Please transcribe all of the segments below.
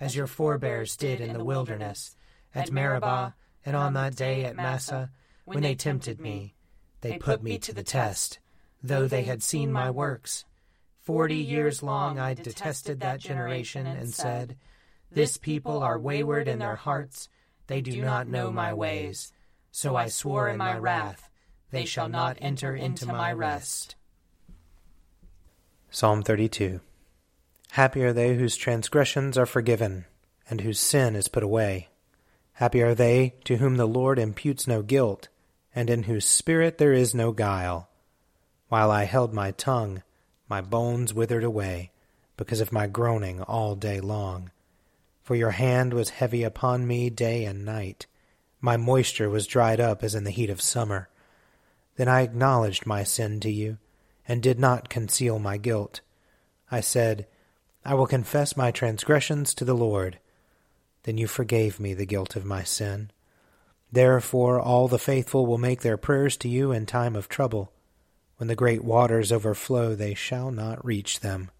as your forebears did in the wilderness, at Meribah, and on that day at Massah, when they tempted me, they put me to the test, though they had seen my works. Forty years long I detested that generation and said, This people are wayward in their hearts, they do not know my ways. So I swore in my wrath, They shall not enter into my rest. Psalm 32 Happy are they whose transgressions are forgiven, and whose sin is put away. Happy are they to whom the Lord imputes no guilt, and in whose spirit there is no guile. While I held my tongue, my bones withered away, because of my groaning all day long. For your hand was heavy upon me day and night. My moisture was dried up as in the heat of summer. Then I acknowledged my sin to you, and did not conceal my guilt. I said, I will confess my transgressions to the Lord then you forgave me the guilt of my sin. Therefore all the faithful will make their prayers to you in time of trouble. When the great waters overflow, they shall not reach them.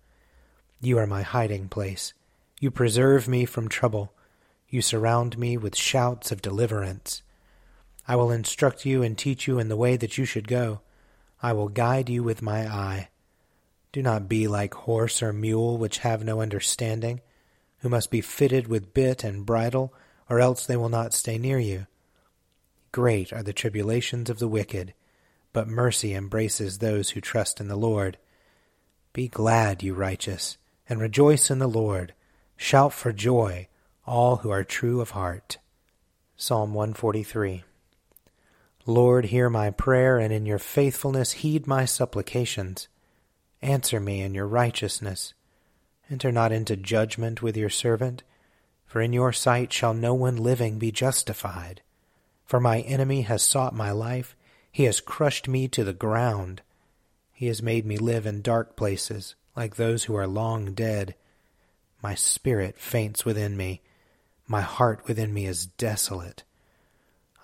You are my hiding place. You preserve me from trouble. You surround me with shouts of deliverance. I will instruct you and teach you in the way that you should go. I will guide you with my eye. Do not be like horse or mule, which have no understanding who must be fitted with bit and bridle, or else they will not stay near you. Great are the tribulations of the wicked, but mercy embraces those who trust in the Lord. Be glad, you righteous, and rejoice in the Lord. Shout for joy, all who are true of heart. Psalm 143 Lord, hear my prayer, and in your faithfulness heed my supplications. Answer me in your righteousness Enter not into judgment with your servant, for in your sight shall no one living be justified. For my enemy has sought my life, he has crushed me to the ground. He has made me live in dark places, like those who are long dead. My spirit faints within me, my heart within me is desolate.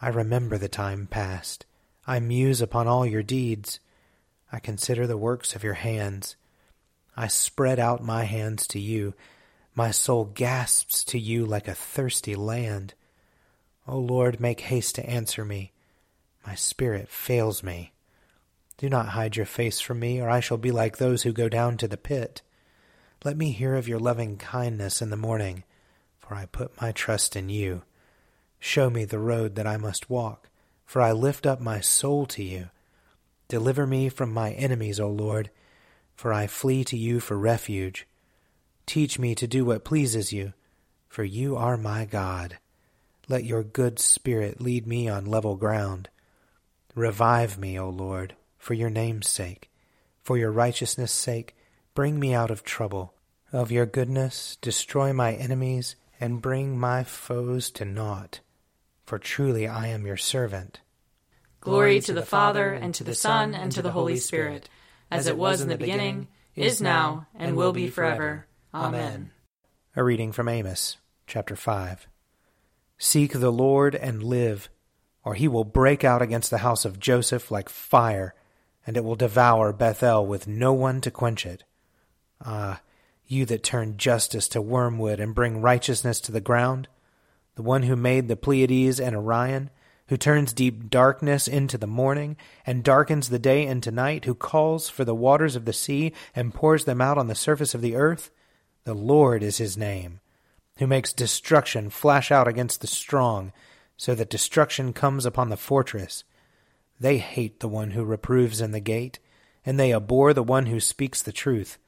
I remember the time past, I muse upon all your deeds, I consider the works of your hands. I spread out my hands to you. My soul gasps to you like a thirsty land. O Lord, make haste to answer me. My spirit fails me. Do not hide your face from me, or I shall be like those who go down to the pit. Let me hear of your loving kindness in the morning, for I put my trust in you. Show me the road that I must walk, for I lift up my soul to you. Deliver me from my enemies, O Lord for I flee to you for refuge. Teach me to do what pleases you, for you are my God. Let your good spirit lead me on level ground. Revive me, O Lord, for your name's sake. For your righteousness' sake, bring me out of trouble. Of your goodness, destroy my enemies and bring my foes to naught. For truly I am your servant. Glory to the Father, and to the Son, and to the Holy Spirit, as it was in the beginning, is now, and will be forever. Amen. A reading from Amos, chapter 5. Seek the Lord and live, or he will break out against the house of Joseph like fire, and it will devour Bethel with no one to quench it. Ah, you that turn justice to wormwood and bring righteousness to the ground, the one who made the Pleiades and Orion, who turns deep darkness into the morning, and darkens the day into night, who calls for the waters of the sea and pours them out on the surface of the earth, the Lord is his name, who makes destruction flash out against the strong, so that destruction comes upon the fortress. They hate the one who reproves in the gate, and they abhor the one who speaks the truth.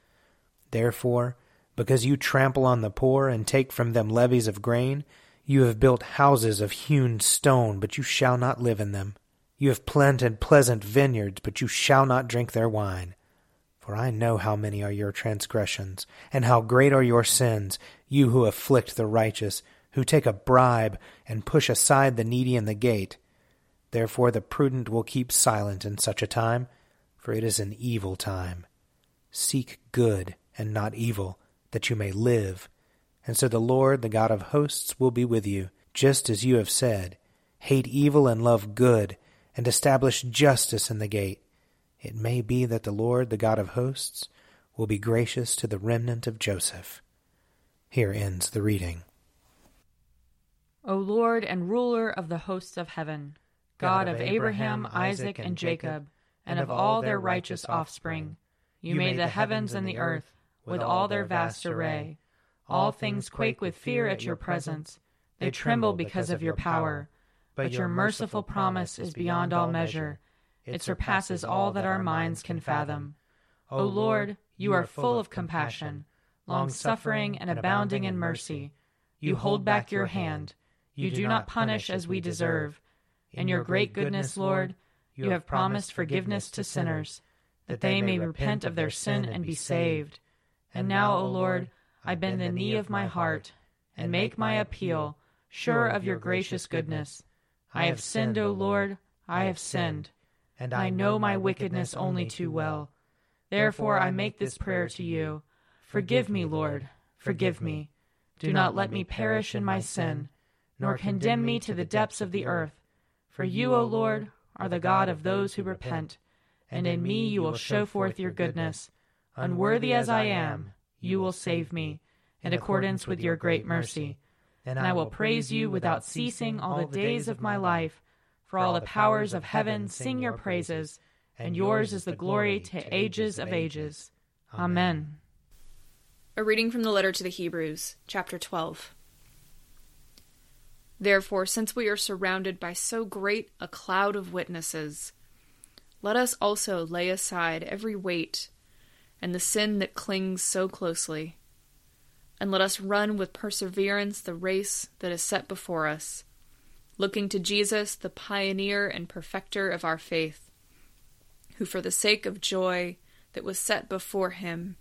Therefore, because you trample on the poor and take from them levies of grain, you have built houses of hewn stone, but you shall not live in them. You have planted pleasant vineyards, but you shall not drink their wine. For I know how many are your transgressions, and how great are your sins, you who afflict the righteous, who take a bribe, and push aside the needy in the gate. Therefore the prudent will keep silent in such a time, for it is an evil time. Seek good and not evil, that you may live. And so the Lord, the God of hosts, will be with you, just as you have said. Hate evil and love good, and establish justice in the gate. It may be that the Lord, the God of hosts, will be gracious to the remnant of Joseph. Here ends the reading. O Lord and ruler of the hosts of heaven, God, of Abraham, Isaac, and Jacob, and of all their righteous offspring, you made the heavens and the earth with all their vast array. All things quake with fear at your presence. They tremble because of your power. But your merciful promise is beyond all measure. It surpasses all that our minds can fathom. O Lord, you are full of compassion, long suffering and abounding in mercy. You hold back your hand. You do not punish as we deserve. In your great goodness, Lord, you have promised forgiveness to sinners, that they may repent of their sin and be saved. And now, O Lord, I bend the knee of my heart and make my appeal, sure of your gracious goodness. I have sinned, O Lord, I have sinned, and I know my wickedness only too well. Therefore I make this prayer to you. Forgive me, Lord, forgive me. Do not let me perish in my sin, nor condemn me to the depths of the earth. For you, O Lord, are the God of those who repent, and in me you will show forth your goodness. Unworthy as I am, you will save me, in accordance with your great mercy. And I will praise you without ceasing all the days of my life. For all the powers of heaven sing your praises, and yours is the glory to ages of ages. Amen. A reading from the letter to the Hebrews, chapter 12. Therefore, since we are surrounded by so great a cloud of witnesses, let us also lay aside every weight and the sin that clings so closely. And let us run with perseverance the race that is set before us, looking to Jesus, the pioneer and perfecter of our faith, who for the sake of joy that was set before him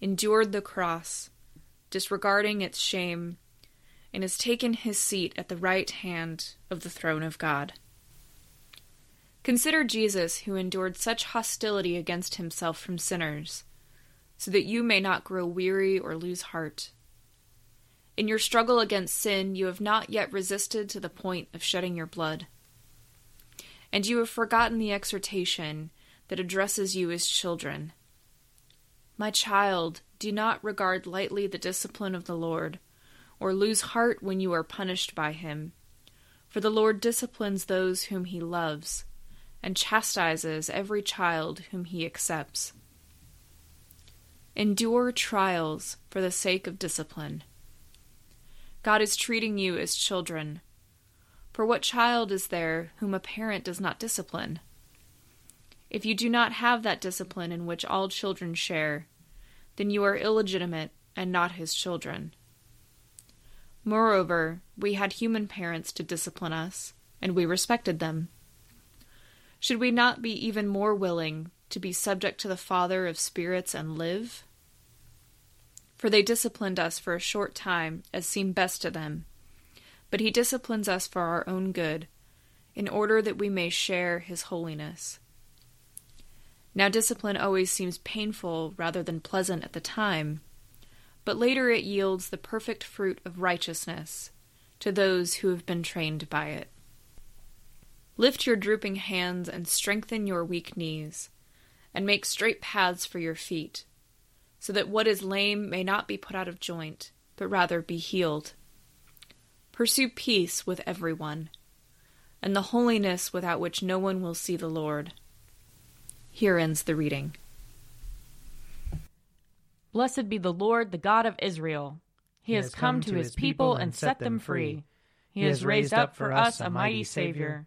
endured the cross, disregarding its shame, and has taken his seat at the right hand of the throne of God. Consider Jesus, who endured such hostility against himself from sinners so that you may not grow weary or lose heart. In your struggle against sin, you have not yet resisted to the point of shedding your blood. And you have forgotten the exhortation that addresses you as children. My child, do not regard lightly the discipline of the Lord, or lose heart when you are punished by him. For the Lord disciplines those whom he loves, and chastises every child whom he accepts. Endure trials for the sake of discipline. God is treating you as children. For what child is there whom a parent does not discipline? If you do not have that discipline in which all children share, then you are illegitimate and not his children. Moreover, we had human parents to discipline us, and we respected them. Should we not be even more willing to be subject to the Father of spirits and live? For they disciplined us for a short time, as seemed best to them. But he disciplines us for our own good, in order that we may share his holiness. Now, discipline always seems painful rather than pleasant at the time, but later it yields the perfect fruit of righteousness to those who have been trained by it. Lift your drooping hands and strengthen your weak knees, and make straight paths for your feet, so that what is lame may not be put out of joint, but rather be healed. Pursue peace with everyone, and the holiness without which no one will see the Lord. Here ends the reading. Blessed be the Lord, the God of Israel. He, he has come, come to his people and set them free. He has raised up for us a mighty Savior,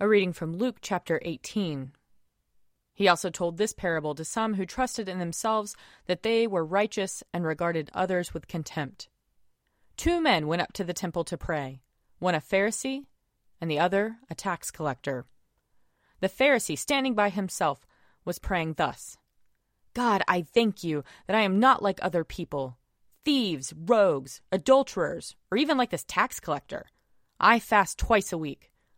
A reading from Luke chapter 18. He also told this parable to some who trusted in themselves that they were righteous and regarded others with contempt. Two men went up to the temple to pray, one a Pharisee and the other a tax collector. The Pharisee, standing by himself, was praying thus God, I thank you that I am not like other people thieves, rogues, adulterers, or even like this tax collector. I fast twice a week.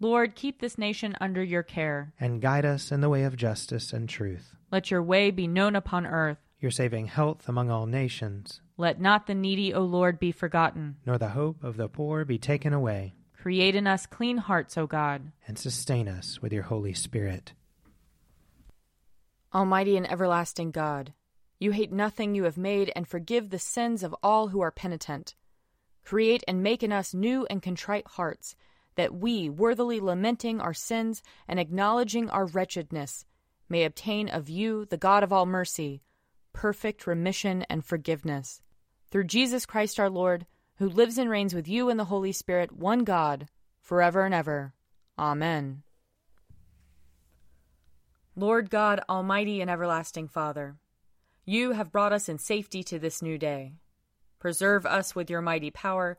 Lord, keep this nation under your care. And guide us in the way of justice and truth. Let your way be known upon earth. Your saving health among all nations. Let not the needy, O Lord, be forgotten. Nor the hope of the poor be taken away. Create in us clean hearts, O God. And sustain us with your Holy Spirit. Almighty and everlasting God, you hate nothing you have made and forgive the sins of all who are penitent. Create and make in us new and contrite hearts, that we, worthily lamenting our sins and acknowledging our wretchedness, may obtain of you, the God of all mercy, perfect remission and forgiveness. Through Jesus Christ our Lord, who lives and reigns with you in the Holy Spirit, one God, forever and ever. Amen. Lord God, Almighty and everlasting Father, you have brought us in safety to this new day. Preserve us with your mighty power,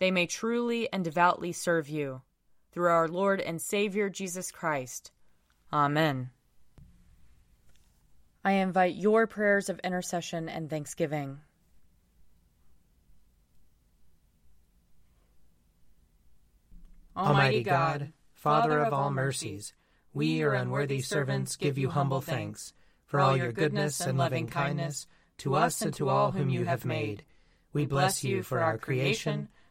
they may truly and devoutly serve you. Through our Lord and Savior Jesus Christ. Amen. I invite your prayers of intercession and thanksgiving. Almighty God, Father of all mercies, we, your unworthy servants, give you humble thanks for all your goodness and loving kindness to us and to all whom you have made. We bless you for our creation,